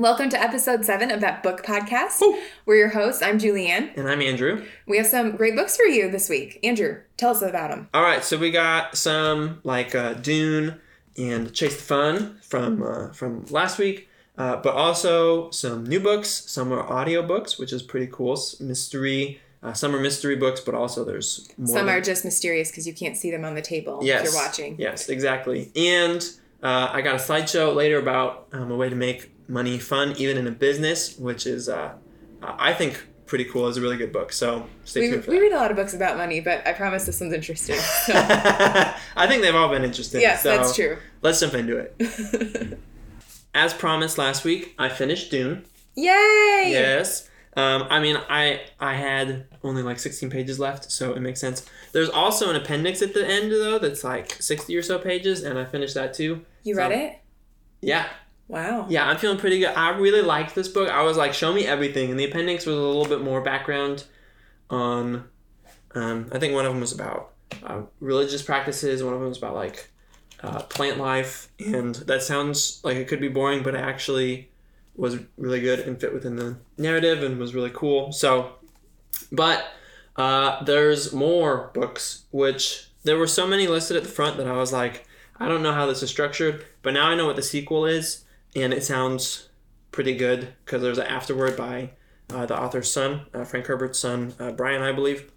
Welcome to episode seven of that book podcast. We're your hosts. I'm Julianne. And I'm Andrew. We have some great books for you this week. Andrew, tell us about them. All right, so we got some like uh, Dune and Chase the Fun from uh, from last week, uh, but also some new books. Some are audio books, which is pretty cool. Mystery. Uh, some are mystery books, but also there's more. Some than- are just mysterious because you can't see them on the table yes, if you're watching. Yes, exactly. And uh, I got a slideshow later about um, a way to make money fun even in a business, which is uh, I think pretty cool. It's a really good book. So stay We, tuned for we that. read a lot of books about money, but I promise this one's interesting. So, I think they've all been interesting. yes, so that's true. Let's jump into it. As promised last week, I finished Dune. Yay! Yes. Um, I mean, I I had only like 16 pages left, so it makes sense. There's also an appendix at the end though that's like 60 or so pages, and I finished that too. You So- read it? Yeah, Wow. yeah, I'm feeling pretty good. I really liked this book. I was like, show me everything, and the appendix was a little bit more background on. Um, I think one of them was about uh, religious practices. One of them was about like uh, plant life, and that sounds like it could be boring, but it actually was really good and fit within the narrative and was really cool. So, but uh, there's more books, which there were so many listed at the front that I was like, I don't know how this is structured, but now I know what the sequel is, and it sounds pretty good because there's an afterword by uh, the author's son, uh, Frank Herbert's son, uh, Brian, I believe,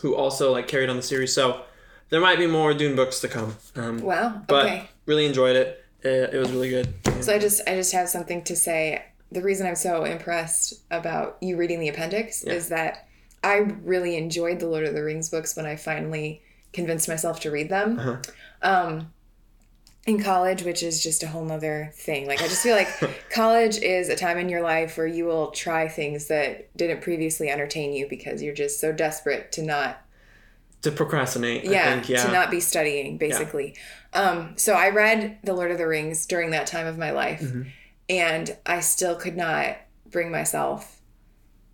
who also like carried on the series. So there might be more Dune books to come. Um, Wow. but okay. really enjoyed it. It, it was really good. So I just I just have something to say. The reason I'm so impressed about you reading the appendix Yeah. is that I really enjoyed the Lord of the Rings books when I finally convinced myself to read them. Uh-huh. Um, in college, which is just a whole nother thing. Like I just feel like college is a time in your life where you will try things that didn't previously entertain you because you're just so desperate to not to procrastinate. yeah, I think, yeah. to not be studying basically um so i read the lord of the rings during that time of my life Mhm. and i still could not bring myself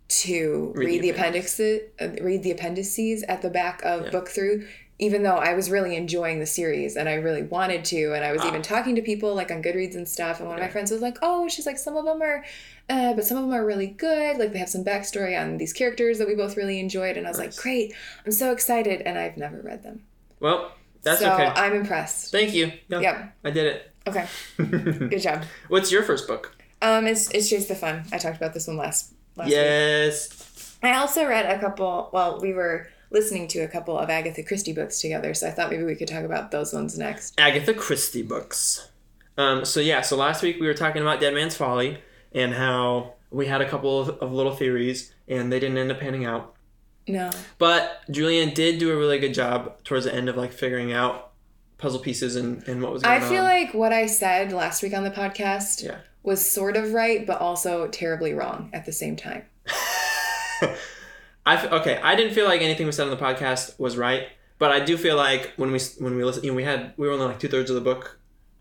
to Read read, the the appendices uh, read the appendices at the back of Yeah. book through even though i was really enjoying the series and i really wanted to and i was Ah. even talking to people like on goodreads and stuff and one of my friends was like oh she's like some of them are uh, but some of them are really good like they have some backstory on these characters that we both really enjoyed and i was like great i'm so excited and i've never read them Well, that's so okay. I'm impressed. Thank you. Yeah, Yep. I did it. Okay. Good job. What's your first book? Um, it's it's Chase the Fun. I talked about this one last last week. yes. I also read a couple. Well, we were listening to a couple of Agatha Christie books together, so I thought maybe we could talk about those ones next. Agatha Christie books. Um, so yeah, so last week we were talking about Dead Man's Folly and how we had a couple of, of little theories and they didn't end up panning out. No. But Julianne did do a really good job towards the end of like figuring out puzzle pieces and, and what was going on. I feel on. like what I said last week on the podcast Yeah. was sort of right, but also terribly wrong at the same time. I f- okay. I didn't feel like anything we said on the podcast was right, but I do feel like when we when we listened, you know, we had we were only like two thirds of the book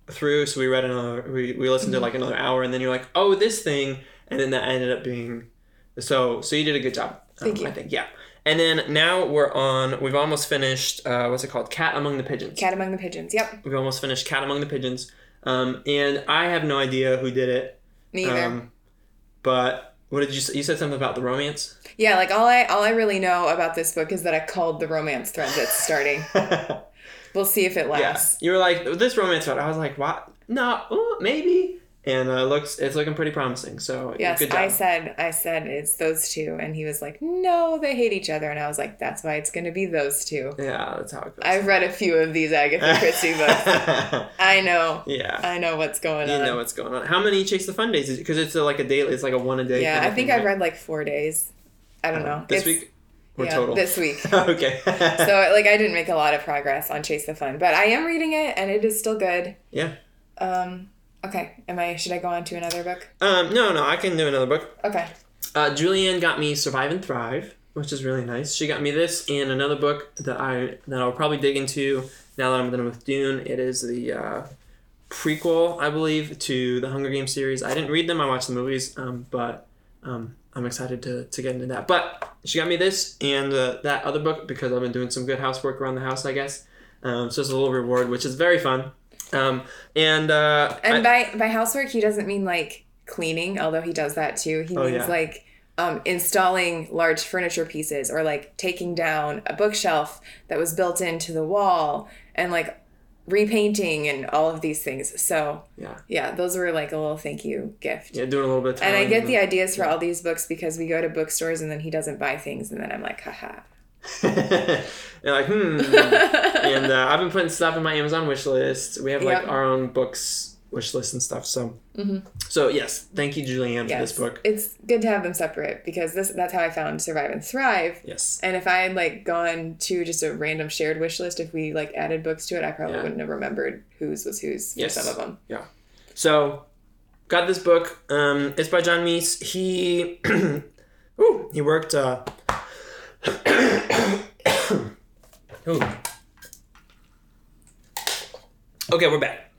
through, so we read another, we, we listened to like another hour, and then you're like, oh, this thing, and then that ended up being, so so you did a good job. um, Thank you. I think yeah. And then now we're on. We've almost finished. Uh, what's it called? Cat Among the Pigeons. Cat Among the Pigeons. Yep. We've almost finished Cat Among the Pigeons. Um, and I have no idea who did it. Me either. Um, but what did you say? You said something about the romance. yeah, like all I all I really know about this book is that I called the romance thread that's starting. We'll see if it Yeah, lasts. you were like this romance thread. I was like, what? No, oh, maybe. And uh, looks, it's looking pretty promising. So Yes. I said I said it's those two, and he was like, "No, they hate each other," and I was like, "That's why it's going to be those two. yeah, that's how it goes. I've read a few of these Agatha Christie books. I know, yeah, I know what's going you on. You know what's going on. How many Chase the Fun days? Because it's a, like a daily. It's like a one a day. yeah, I think thing, I've right? read like four days. I don't know. This It's- week or yeah, total? this week. okay. so like I didn't make a lot of progress on Chase the Fun, but I am reading it, and it is still good. yeah. Um, okay, am I? Should I go on to another book? Um. No, no. I can do another book. Okay. Uh, Julianne got me Survive and Thrive, which is really nice. She got me this and another book that I that I'll probably dig into now that I'm done with Dune. It is the uh, prequel, I believe, to the Hunger Games series. I didn't read them. I watched the movies, um, but um, I'm excited to, to get into that. But she got me this and uh, that other book because I've been doing some good housework around the house, I guess. Um, so it's a little reward, which is very fun. Um, and uh, And I- by by housework, he doesn't mean like cleaning, although he does that too. He Oh, means yeah. like um, installing large furniture pieces or like taking down a bookshelf that was built into the wall and like repainting and all of these things. So Yeah. yeah, those were like a little thank you gift. Yeah, doing a little bit of And I get the ideas for all these books because we go to bookstores and then he doesn't buy things and then I'm like, haha. You're like, hmm. and uh, I've been putting stuff in my Amazon wish list. We have like Yep. our own books wish list and stuff. So, Mhm. so yes, thank you, Julianne, for this book. It's good to have them separate because this that's how I found Survive and Thrive. Yes. And if I had like gone to just a random shared wish list, if we like added books to it, I probably Yeah. wouldn't have remembered whose was whose Yes. for some of them. Yeah. So, got this book. Um, it's by John Meese. He, ooh, he worked. Uh. Okay, we're back.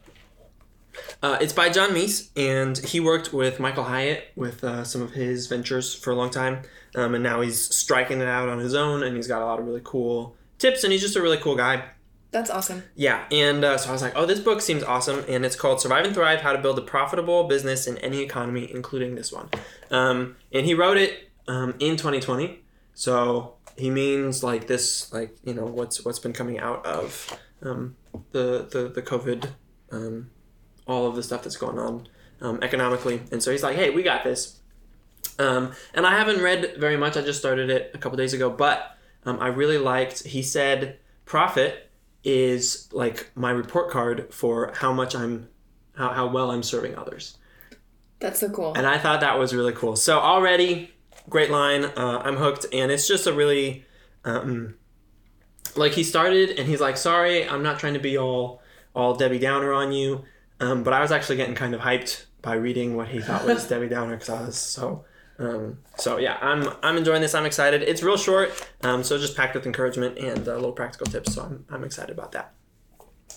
Uh, it's by John Meese, and he worked with Michael Hyatt with uh, some of his ventures for a long time, um, and now he's striking it out on his own, and he's got a lot of really cool tips, and he's just a really cool guy. That's awesome. Yeah, and uh, so I was like, oh, this book seems awesome, and it's called Survive and Thrive: How to Build a Profitable Business in Any Economy, including this one. Um, and he wrote it um, in 2020, so he means like this, like you know what's what's been coming out of um, the the the COVID, um, all of the stuff that's going on um, economically, and so he's like, hey, we got this. Um, and I haven't read very much. I just started it a couple days ago, but um, I really liked. He said profit is like my report card for how much I'm, how, how well I'm serving others. That's so cool. And I thought that was really cool. So already, great line. Uh, I'm hooked, and it's just a really, um, like he started, and he's like, "Sorry, I'm not trying to be all all Debbie Downer on you," um, but I was actually getting kind of hyped by reading what he thought was Debbie Downer because I was so. Um, so yeah, I'm I'm enjoying this. I'm excited. It's real short, um, so just packed with encouragement and uh, little practical tips. So I'm I'm excited about that.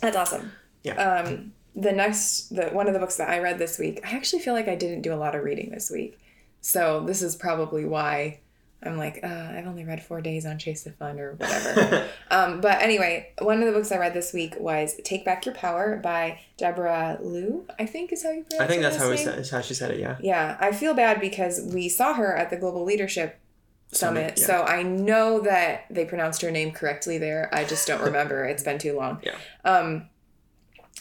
That's awesome. Yeah. Um, the next, the one of the books that I read this week, I actually feel like I didn't do a lot of reading this week, so this is probably why I'm like, uh, I've only read four days on Chase the Fun or whatever. um, but anyway, one of the books I read this week was Take Back Your Power by Deborah Liu. I think is how you pronounce it. I think that's how we said, how she said it. Yeah. Yeah, I feel bad because we saw her at the Global Leadership Summit, Summit, yeah. so I know that they pronounced her name correctly there. I just don't remember. it's been too long. Yeah. Um.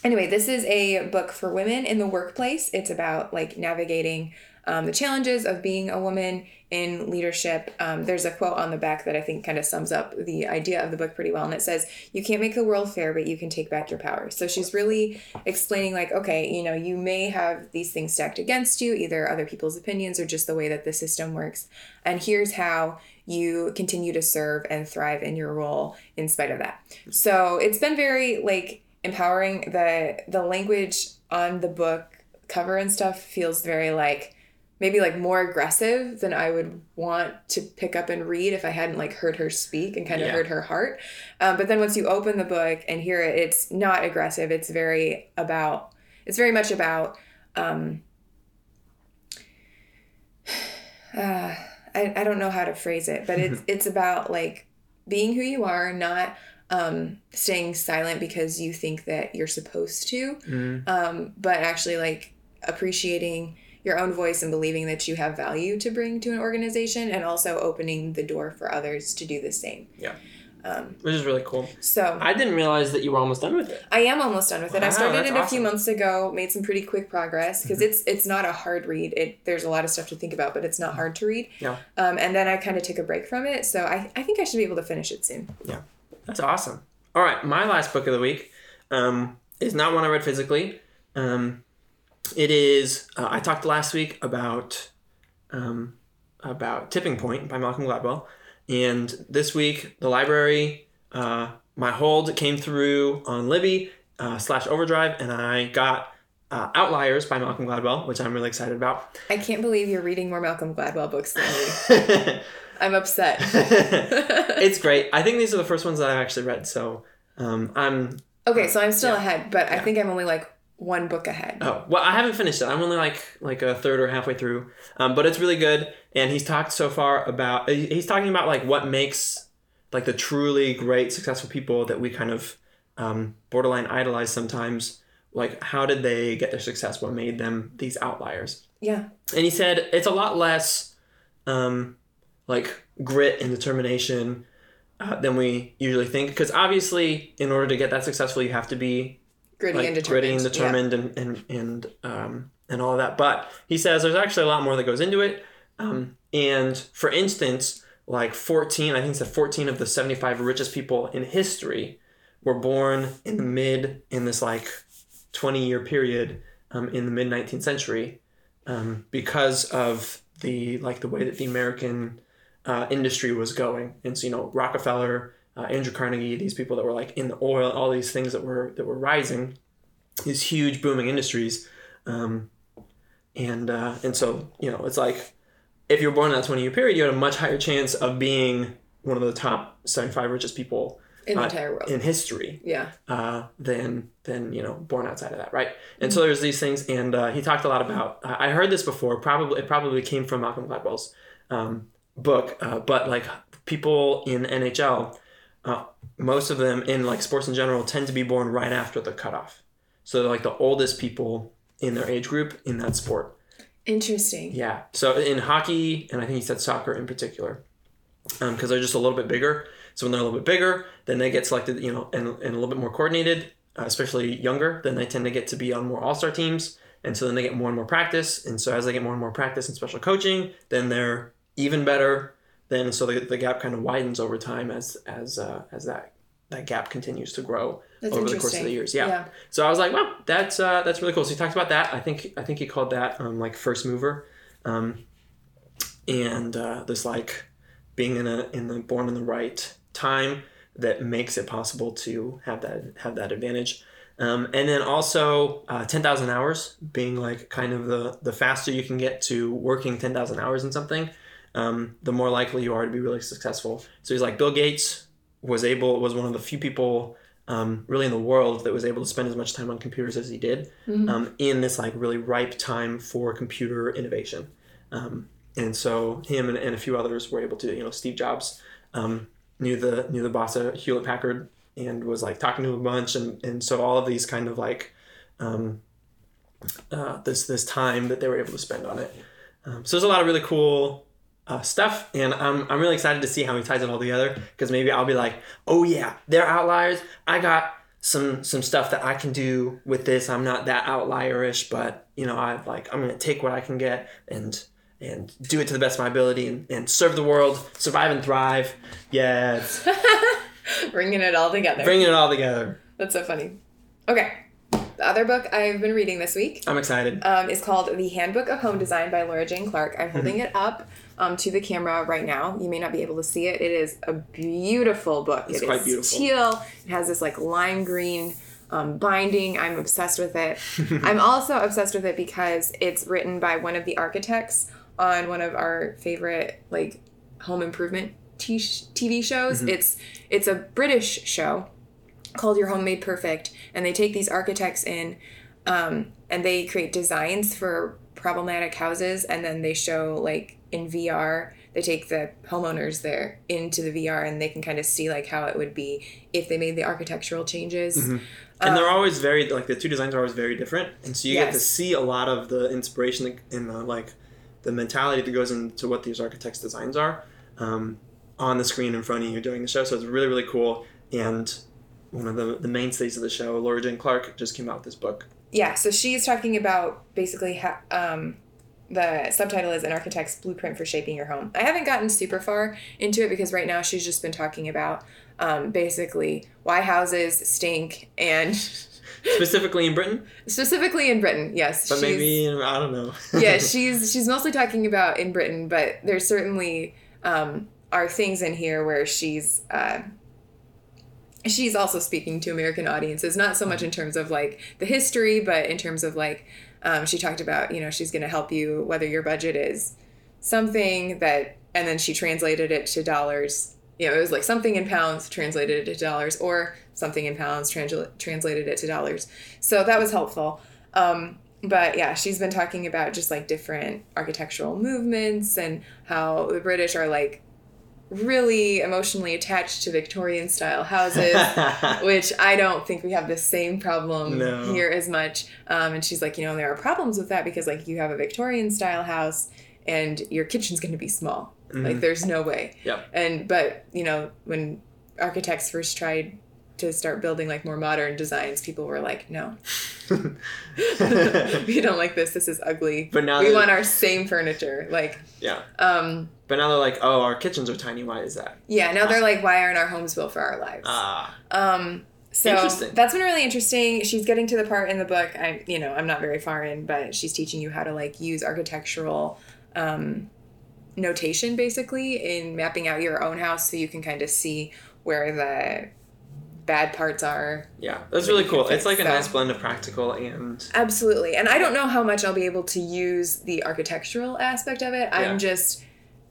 Anyway, this is a book for women in the workplace. It's about like navigating um, the challenges of being a woman in leadership. Um, there's a quote on the back that I think kind of sums up the idea of the book pretty well, and it says, "You can't make the world fair, but you can take back your power." So she's really explaining, like, okay, you know, you may have these things stacked against you, either other people's opinions or just the way that the system works, and here's how you continue to serve and thrive in your role in spite of that. So it's been very like empowering. The the language on the book cover and stuff feels very like maybe like more aggressive than I would want to pick up and read if I hadn't like heard her speak and kind of Yeah. heard her heart. Um, but then once you open the book and hear it, it's not aggressive. It's very about. It's very much about. Um, uh, I, I don't know how to phrase it, but it's it's about like being who you are, not um, staying silent because you think that you're supposed to, Mm. um, but actually like appreciating your own voice and believing that you have value to bring to an organization, and also opening the door for others to do the same. Yeah. Um, Which is really cool. so I didn't realize that you were almost done with it. I am almost done with it. I started it a few months ago, made some pretty quick progress because it's it's not a hard read. It there's a lot of stuff to think about, but it's not hard to read. Yeah. Um, and then I kind of took a break from it, so I, I think I should be able to finish it soon. Yeah, that's awesome. All right, my last book of the week um, is not one I read physically. Um, it is. Uh, I talked last week about um, about Tipping Point by Malcolm Gladwell, and this week the library. Uh, my hold came through on Libby uh, slash Overdrive, and I got uh, Outliers by Malcolm Gladwell, which I'm really excited about. I can't believe you're reading more Malcolm Gladwell books than me. I'm upset. it's great. I think these are the first ones that I've actually read, so um, I'm okay, so I'm still Yeah. ahead, but I think I'm only like one book ahead. Oh well, I haven't finished it. I'm only like like a third or halfway through, um, but it's really good. And he's talked so far about he's talking about like what makes like the truly great successful people that we kind of um, borderline idolize sometimes. like how did they get their success? What made them these outliers? Yeah. And he said it's a lot less um, like grit and determination uh, than we usually think. Because obviously, in order to get that successful, you have to be Gritty like and determined. gritty and determined and and and um, and all of that. But he says there's actually a lot more that goes into it. Um, and for instance, like 14, I think it's said 14 of the 75 richest people in history were born in the mid in this like 20 year period um, in the mid 19th century um, because of the like the way that the American uh, industry was going. And so you know Rockefeller, uh, Andrew Carnegie, these people that were like in the oil, all these things that were that were rising, these huge booming industries, um, and uh, and so you know it's like if you were born in that 20 year period, you had a much higher chance of being one of the top 75 richest people in the uh, entire world. in history yeah. uh, than than you know born outside of that, right? And so there's these things, and uh, he talked a lot about. I heard this before. Probably it probably came from Malcolm Gladwell's um, book, uh, but like people in NHL, uh, most of them in like sports in general tend to be born right after the cutoff. So they're like the oldest people in their age group in that sport. Interesting. Yeah. So in hockey, and I think he said soccer in particular, because they're just a little bit bigger. So when they're a little bit bigger, then they get selected, you know, and, and a little bit more coordinated, uh, especially younger. Then they tend to get to be on more all star teams, and so then they get more and more practice. And so as they get more and more practice and special coaching, then they're even better. Then so the, the gap kind of widens over time as as uh, as that that gap continues to grow That's over the course of the years. Yeah. Yeah. So I was like, wow, that's uh, that's really cool. So he talked about that. I think I think he called that um, like first mover, um, and uh, this like being in a in the born in the right time that makes it possible to have that have that advantage. Um, and then also uh, 10,000 hours being like kind of the, the faster you can get to working 10,000 hours in something, um, the more likely you are to be really successful. So he's like Bill Gates was able was one of the few people um, really in the world that was able to spend as much time on computers as he did um, in this like really ripe time for computer innovation. Um, and so him and, and a few others were able to you know Steve Jobs um, knew the knew the boss of Hewlett Packard and was like talking to a bunch and, and so all of these kind of like um, uh, this this time that they were able to spend on it. Um, so there's a lot of really cool uh, stuff, and I'm, I'm really excited to see how he ties it all together because maybe I'll be like, oh yeah, they're outliers. I got some some stuff that I can do with this. I'm not that outlierish, but you know, I like I'm gonna take what I can get and and do it to the best of my ability and, and serve the world, survive and thrive. Yes. Bringing it all together. bringing it all together. That's so funny. Okay. The other book I've been reading this week I'm excited. um, is called The Handbook of Home Design by Laura Jane Clark. I'm holding Mm-hmm. it up um, to the camera right now. You may not be able to see it. It is a beautiful book. It's It quite is beautiful. teal. It has this like lime green um, binding. I'm obsessed with it. I'm also obsessed with it because it's written by one of the architects on one of our favorite like home improvement t- TV shows. Mm-hmm. It's it's a British show called Your Home Made Perfect, and they take these architects in, um, and they create designs for problematic houses, and then they show like in VR. They take the homeowners there into the VR, and they can kind of see like how it would be if they made the architectural changes. Mm-hmm. and they're always very like the two designs are always very different and so you get to see a lot of the inspiration in the like the mentality that goes into what these architects designs are um, on the screen in front of you during the show so it's really really cool and one of the, the mainstays of the show laura jane clark just came out with this book Yeah, so she's talking about basically how um, the subtitle is An Architect's Blueprint for Shaping Your Home. I haven't gotten super far into it because right now she's just been talking about um, basically why houses stink and specifically in britain specifically in Britain. Yes, but maybe i don't know yeah, she's she's mostly talking about in Britain, but there certainly um, are things in here where she's uh, she's also speaking to American audiences, not so much in terms of like the history, but in terms of like um, she talked about you know she's going to help you whether your budget is something that, and then she translated it to dollars. You know, it was like something in pounds, translated it to dollars, or something in pounds, transla- translated it to dollars. So that was helpful. Um, but yeah, she's been talking about just like different architectural movements and how the British are like really emotionally attached to Victorian style houses, which I don't think we have the same problem No. here as much. Um, and she's like, you know, there are problems with that because like you have a Victorian style house and your kitchen's going to be small. Like there's no way. Yeah. And but you know when architects first tried to start building like more modern designs, people were like, no, we don't like this. This is ugly. But now we want our same furniture. Like, yeah. um, But now they're like, oh, our kitchens are tiny. Why is that? yeah. Now they're like, why aren't our homes built for our lives? Ah. Um, so Interesting. that's been really interesting. She's getting to the part in the book. I, you know, I'm not very far in, but she's teaching you how to like use architectural um, notation basically in mapping out your own house, so you can kind of see where the bad parts are. Yeah, that's really cool. fix, It's like a so. nice blend of practical and Absolutely, and I don't know how much I'll be able to use the architectural aspect of it. Yeah. I'm just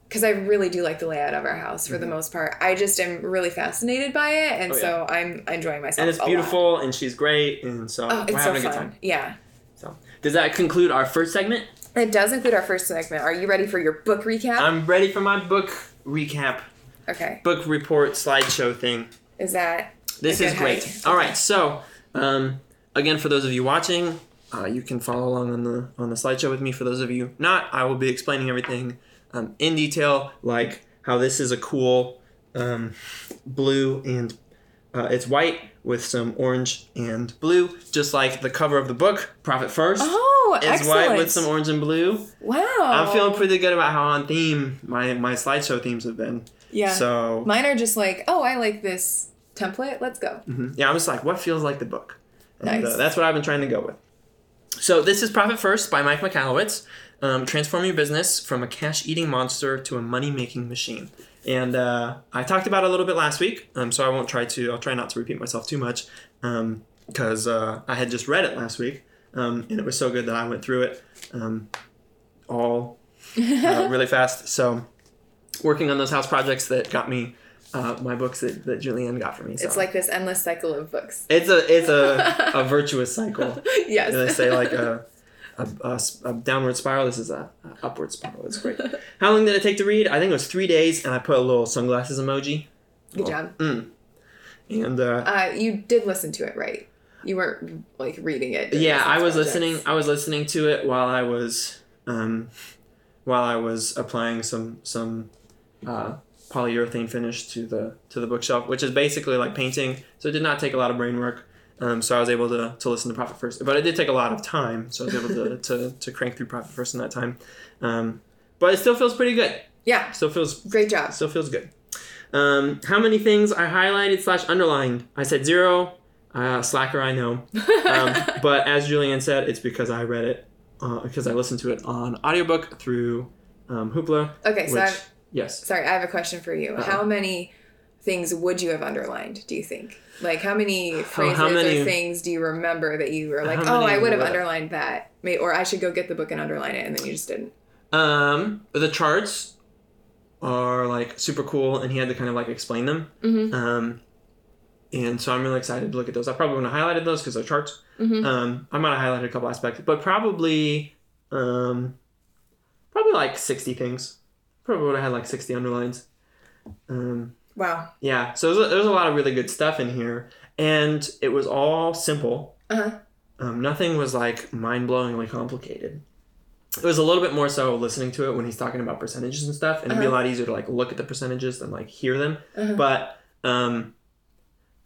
because I really do like the layout of our house for the most part. I just am really fascinated by it, and Mm-hmm. Oh, so I'm enjoying myself. and it's a lot. beautiful and she's great and so Oh, we're it's so having a good fun. time. Yeah. So does that conclude our first segment? It does include our first segment. Are you ready for your book recap? I'm ready for my book recap, okay. book report slideshow thing. Is that This is great. height? All right, so um, again, for those of you watching, uh, you can follow along on the on the slideshow with me. For those of you not, I will be explaining everything um, in detail, like how this is a cool um, blue and uh, it's white with some orange and blue, just like the cover of the book. Profit First Oh, is excellent. white with some orange and blue. Wow. I'm feeling pretty good about how on theme my my slideshow themes have been. Yeah. So Mine are just like, oh, I like this template. Let's go. Mhm. Yeah, I'm just like, what feels like the book? And Nice. uh, that's what I've been trying to go with. So this is Profit First by Mike Michalowicz. Um, transform your business from a cash-eating monster to a money-making machine. And uh, I talked about it a little bit last week, um, so I won't try to. I'll try not to repeat myself too much, because uh, I had just read it last week, um, and it was so good that I went through it um, all uh, really fast. So, working on those house projects that got me uh, my books that, that Julianne got for me. So. It's like this endless cycle of books. It's a it's a, a virtuous cycle. yes. And they say like a, a, a a downward spiral. This is a, a upward spiral. It's great. How long did it take to read? I think it was three days, and I put a little sunglasses emoji. Good job. Mm. And uh, Uh, you did listen to it, right? You weren't like reading it. yeah, I was project. listening. I was listening to it while I was um, while I was applying some some uh, polyurethane finish to the to the bookshelf, which is basically like painting. So it did not take a lot of brain work. Um, so I was able to, to listen to Profit First, but it did take a lot of time. So I was able to, to, to crank through Profit First in that time. Um, but it still feels pretty good. Yeah. Still feels Great job. still feels good. Um, how many things I highlighted slash underlined? I said zero. Uh, slacker, I know. Um, but as Julianne said, it's because I read it uh, because I listened to it on audiobook through um, Hoopla. okay, so which yes, sorry, I have a question for you. Uh-oh. How many things would you have underlined? Do you think? Like, how many phrases how many- or things do you remember that you were like, oh, I would have would- underlined that, or I should go get the book and underline it, and then you just didn't. um, the charts are like super cool, and he had to kind of like explain them. Mhm. Um, and so I'm really excited to look at those. I probably wouldn't have highlighted those because they're charts. Mhm. Um, I might have highlighted a couple aspects, but probably, um, probably like 60 things. Probably would have had like 60 underlines. Um, Wow. yeah, so there's a, there's a lot of really good stuff in here, and it was all simple. Uh huh. Um, nothing was like mind blowingly complicated. It was a little bit more so listening to it when he's talking about percentages and stuff, and it'd be a Uh-huh. lot easier to like look at the percentages than like hear them. Uh-huh. But um,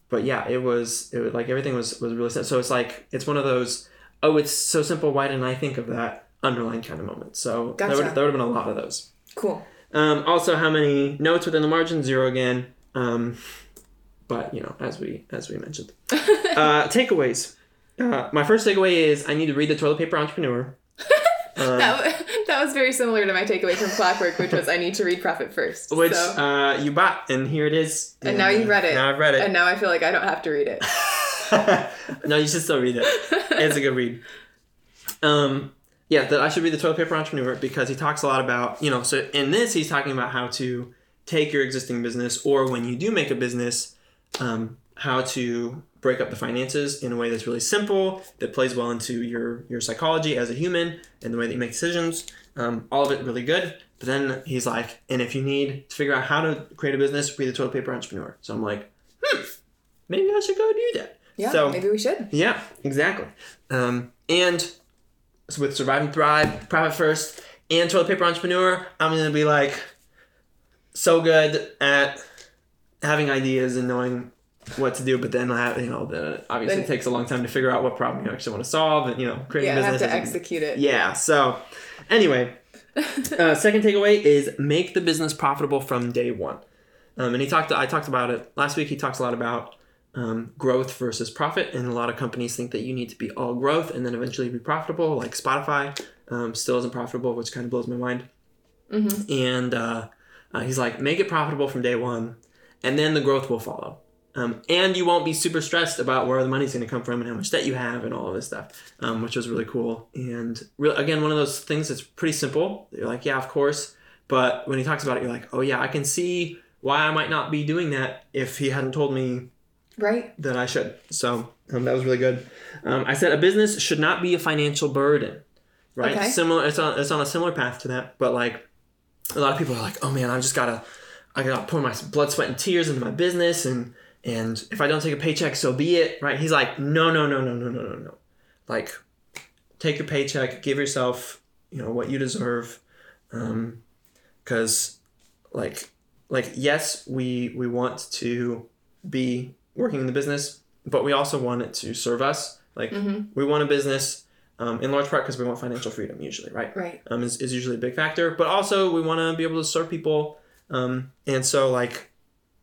but yeah, it was it was like everything was was really simple. So it's like it's one of those oh it's so simple. Why didn't I think of that Underlying kind of moment? So there would Gotcha. there would have been a lot of those. Cool. Um, also, how many notes within the margin? Zero again. Um, but you know, as we as we mentioned, uh, takeaways. Uh, my first takeaway is I need to read the Toilet Paper Entrepreneur. Um, That, that was very similar to my takeaway from Clockwork, which was I need to read Profit First. which so, uh, you bought, and here it is. And now you've read it. Now I've read it. and now I feel like I don't have to read it. no, you should still read it. It's a good read. Um, yeah, that I should be the Toilet Paper Entrepreneur because he talks a lot about you know. So in this, he's talking about how to take your existing business, or when you do make a business, um, how to break up the finances in a way that's really simple that plays well into your your psychology as a human and the way that you make decisions. Um, all of it really good. But then he's like, and if you need to figure out how to create a business, read the Toilet Paper Entrepreneur. So I'm like, hmm, maybe I should go do that. Yeah, So- maybe we should. Yeah, exactly. Um, and with Survive and Thrive, Profit First, and Toilet Paper Entrepreneur, I'm gonna be like so good at having ideas and knowing what to do, but then I have, you know, the obviously Then- it takes a long time to figure out what problem you actually want to solve and you know, creating Yeah, have business. to is- execute it. yeah. So, anyway, uh, second takeaway is make the business profitable from day one. Um, and he talked. I talked about it last week. He talks a lot about um, growth versus profit, and a lot of companies think that you need to be all growth and then eventually be profitable. Like Spotify um, still isn't profitable, which kind of blows my mind. Mm-hmm. And uh, uh, he's like, make it profitable from day one, and then the growth will follow. Um, and you won't be super stressed about where the money's going to come from and how much debt you have and all of this stuff, um, which was really cool. And real again, one of those things that's pretty simple. You're like, yeah, of course. But when he talks about it, you're like, oh yeah, I can see why I might not be doing that if he hadn't told me Right? that I should. So um, that was really good. Um, I said a business should not be a financial burden, right? Okay. Similar. It's on it's on a similar path to that, but like a lot of people are like, oh man, I just gotta I gotta pour my blood, sweat, and tears into my business, and and if I don't take a paycheck, so be it, right? He's like, no, no, no, no, no, no, no, no. Like, take your paycheck, give yourself, you know, what you deserve, um, because like like yes, we we want to be working in the business, but we also want it to serve us. Like Mhm. we want a business um, in large part because we want financial freedom usually, right? Right. Um, is, is usually a big factor, but also we want to be able to serve people. Um, and so like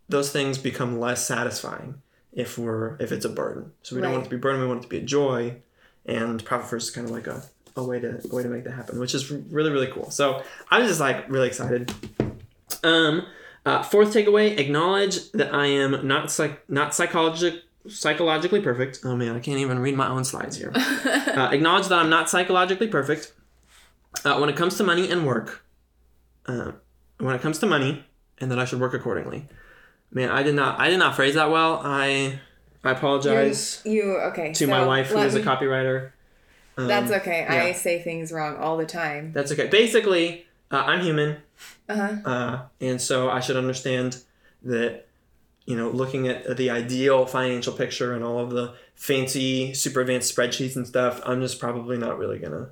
those things become less satisfying if we're if it's a burden. So we don't want it to be a burden. We want it to be a joy. And profit first is kind of like a, a way to a way to make that happen, which is really really cool. So I'm just like really excited. Um, uh, fourth takeaway: acknowledge that I am not psych not psychologic psychologically perfect. Oh man, I can't even read my own slides here. uh, acknowledge that I'm not psychologically perfect. Uh, when it comes to money and work, uh, when it comes to money, and that I should work accordingly. Man, I did not I did not phrase that well. I I apologize You okay? to so my wife who is a me- copywriter. Um, That's okay. I say things wrong all the time. That's okay. Basically, uh, I'm human. Uh huh. Uh, and so I should understand that, you know, looking at the ideal financial picture and all of the fancy, super advanced spreadsheets and stuff, I'm just probably not really gonna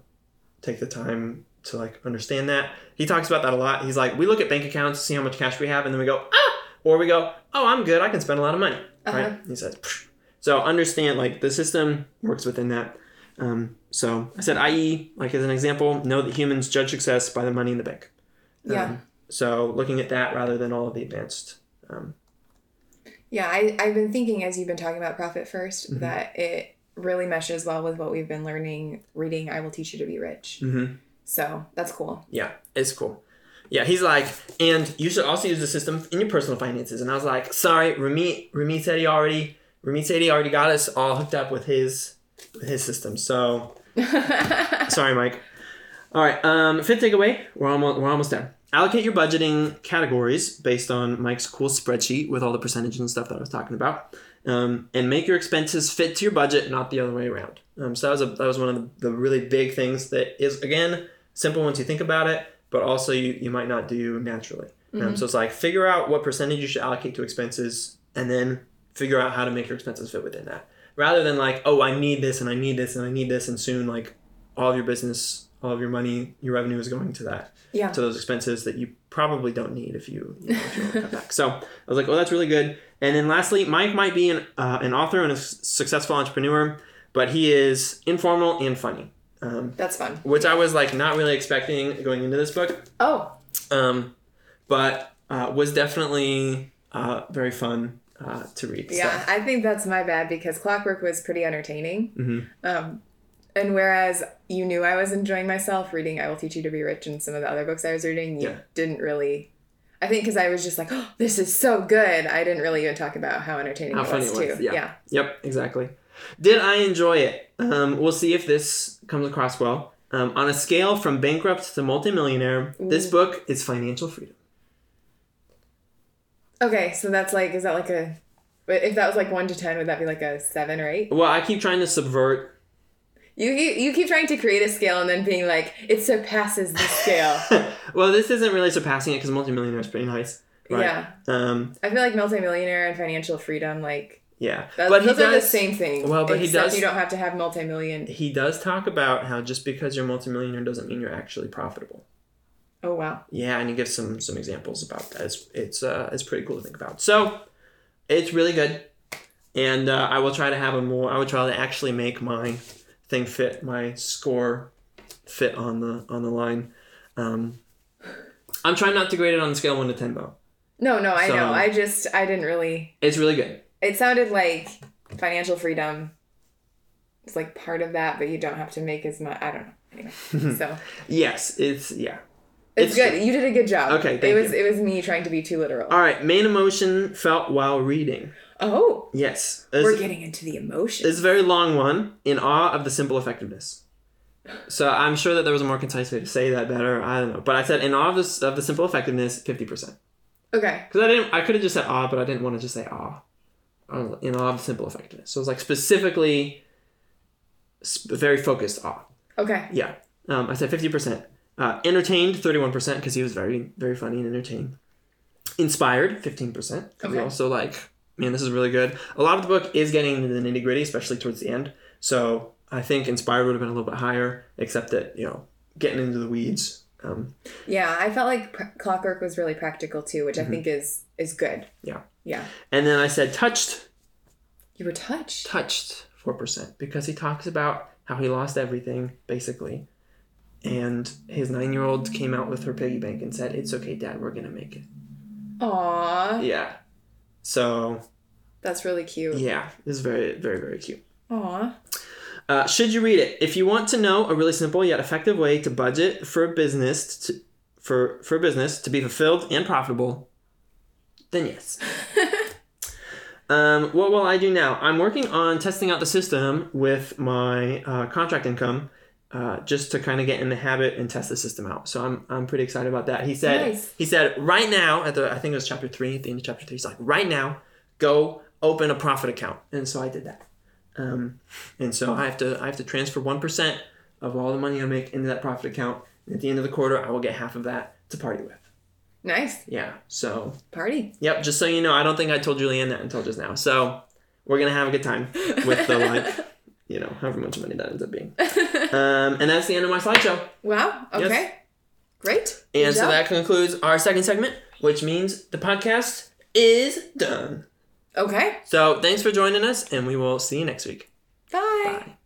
take the time to like understand that. He talks about that a lot. He's like, we look at bank accounts, see how much cash we have, and then we go, ah, or we go, oh, I'm good, I can spend a lot of money, Uh-huh. right? He says, "Psh." so understand like the system works within that. Um, so I said, i.e., like as an example, know that humans judge success by the money in the bank. Yeah. Um, so looking at that rather than all of the advanced. Um, Yeah, I, I've been thinking as you've been talking about profit 1st Mhm. that it really meshes well with what we've been learning reading I Will Teach You to Be Rich. mhm. So that's cool. Yeah, it's cool. Yeah, he's like, and you should also use the system in your personal finances. And I was like, sorry, Ramit, Ramit said he already, Ramit said he already got us all hooked up with his, his system. So sorry, Mike. All right, um, fifth takeaway. We're almost we're almost done. Allocate your budgeting categories based on Mike's cool spreadsheet with all the percentages and stuff that I was talking about, um, and make your expenses fit to your budget, not the other way around. Um, so that was a, that was one of the, the really big things that is again simple once you think about it, but also you, you might not do naturally. Um, so it's like figure out what percentage you should allocate to expenses, and then figure out how to make your expenses fit within that, rather than like oh I need this and I need this and I need this, and soon like all of your business, all of your money, your revenue is going to that Yeah. to those expenses that you probably don't need if you, you know, if you want to cut back. So I was like, oh, that's really good. And then lastly, Mike might be an, uh, an author and a s- successful entrepreneur, but he is informal and funny, um, That's fun. which I was like not really expecting going into this book, Oh, um, but uh, was definitely uh, very fun uh, to read. So, yeah. I think that's my bad because Clockwork was pretty entertaining. mhm. Um, and whereas you knew I was enjoying myself reading I Will Teach You to Be Rich and some of the other books I was reading, you Yeah. didn't really. I think because I was just like, oh, this is so good. I didn't really even talk about how entertaining How it funny was, it was, too. yeah. Yep, exactly. Did I enjoy it? Um, we'll see if this comes across well. Um, on a scale from bankrupt to multimillionaire, this book is financial freedom. Okay, so that's like, is that like a. But if that was like one to ten, would that be like a seven or eight? Well, I keep trying to subvert You, you you keep trying to create a scale and then being like it surpasses the scale. well, this isn't really surpassing it because multimillionaire is pretty nice. Right. Yeah, Um. I feel like multimillionaire and financial freedom like Yeah. that, but he those are the same thing. Well, but he does- You don't have to have multimillion. He does talk about how just because you're multimillionaire doesn't mean you're actually profitable. Oh wow. Yeah, and he gives some some examples about that. It's it's uh it's pretty cool to think about. So it's really good, and uh, I will try to have a more. I would try to actually make my thing fit my score fit on the on the line. Um, I'm trying not to grade it on the scale one to ten, though. No, no, I So- know. I just I didn't really. It's really good. It sounded like financial freedom It's like part of that, but you don't have to make as much. I don't know. Anyway, so Yes, it's yeah. It's, It's good. You did a good job. Okay, it thank was you. it was me trying to be too literal. All right, main emotion felt while reading. oh, Yes, we're getting into the emotion. it's a very long one. In awe of the simple effectiveness. So I'm sure that there was a more concise way to say that better. I don't know, but I said in awe of the, of the simple effectiveness, fifty percent. Okay. Because I didn't, I could have just said awe, but I didn't want to just say awe. In awe of the simple effectiveness. So it was like specifically, sp- very focused awe. Okay. Yeah. Um, I said 50%. Uh, entertained, 31%, because he was very, very funny and entertaining. Inspired, 15%. Because we Okay. also like, man, this is really good. A lot of the book is getting into the nitty gritty, especially towards the end. So I think inspired would have been a little bit higher, except that, you know, getting into the weeds. Um, Yeah, I felt like pr- Clockwork was really practical too, which I think is is good. Mm-hmm. Yeah. Yeah. and then I said touched, You were touched. touched 4%, because he talks about how he lost everything, basically. And his nine year old came out with her piggy bank and said, It's okay, Dad, we're going to make it. Aw, Yeah. So that's really cute. Yeah, It's very, very, very cute. Aw. Uh, should you read it? If you want to know a really simple yet effective way to budget for a business to, for for a business to be fulfilled and profitable, then yes. um, what will I do now? I'm working on testing out the system with my uh, contract income, uh, just to kind of get in the habit and test the system out. So I'm I'm pretty excited about that. He said Nice. he said right now at the I think it was chapter three at the end of chapter three. He's like right now, go open a profit account, and so I did that. Um, and so I have to I have to transfer one percent of all the money I make into that profit account. And at the end of the quarter, I will get half of that to party with. Nice Yeah. So party. yep. Just so you know, I don't think I told Julianne that until just now. So we're gonna have a good time with the like, you know, however much money that ends up being. Um, and that's the end of my slideshow. Wow. Yes. Okay. Great. And Good so job. that concludes our second segment, which means the podcast is done. Okay. So thanks for joining us, and we will see you next week. Bye. Bye.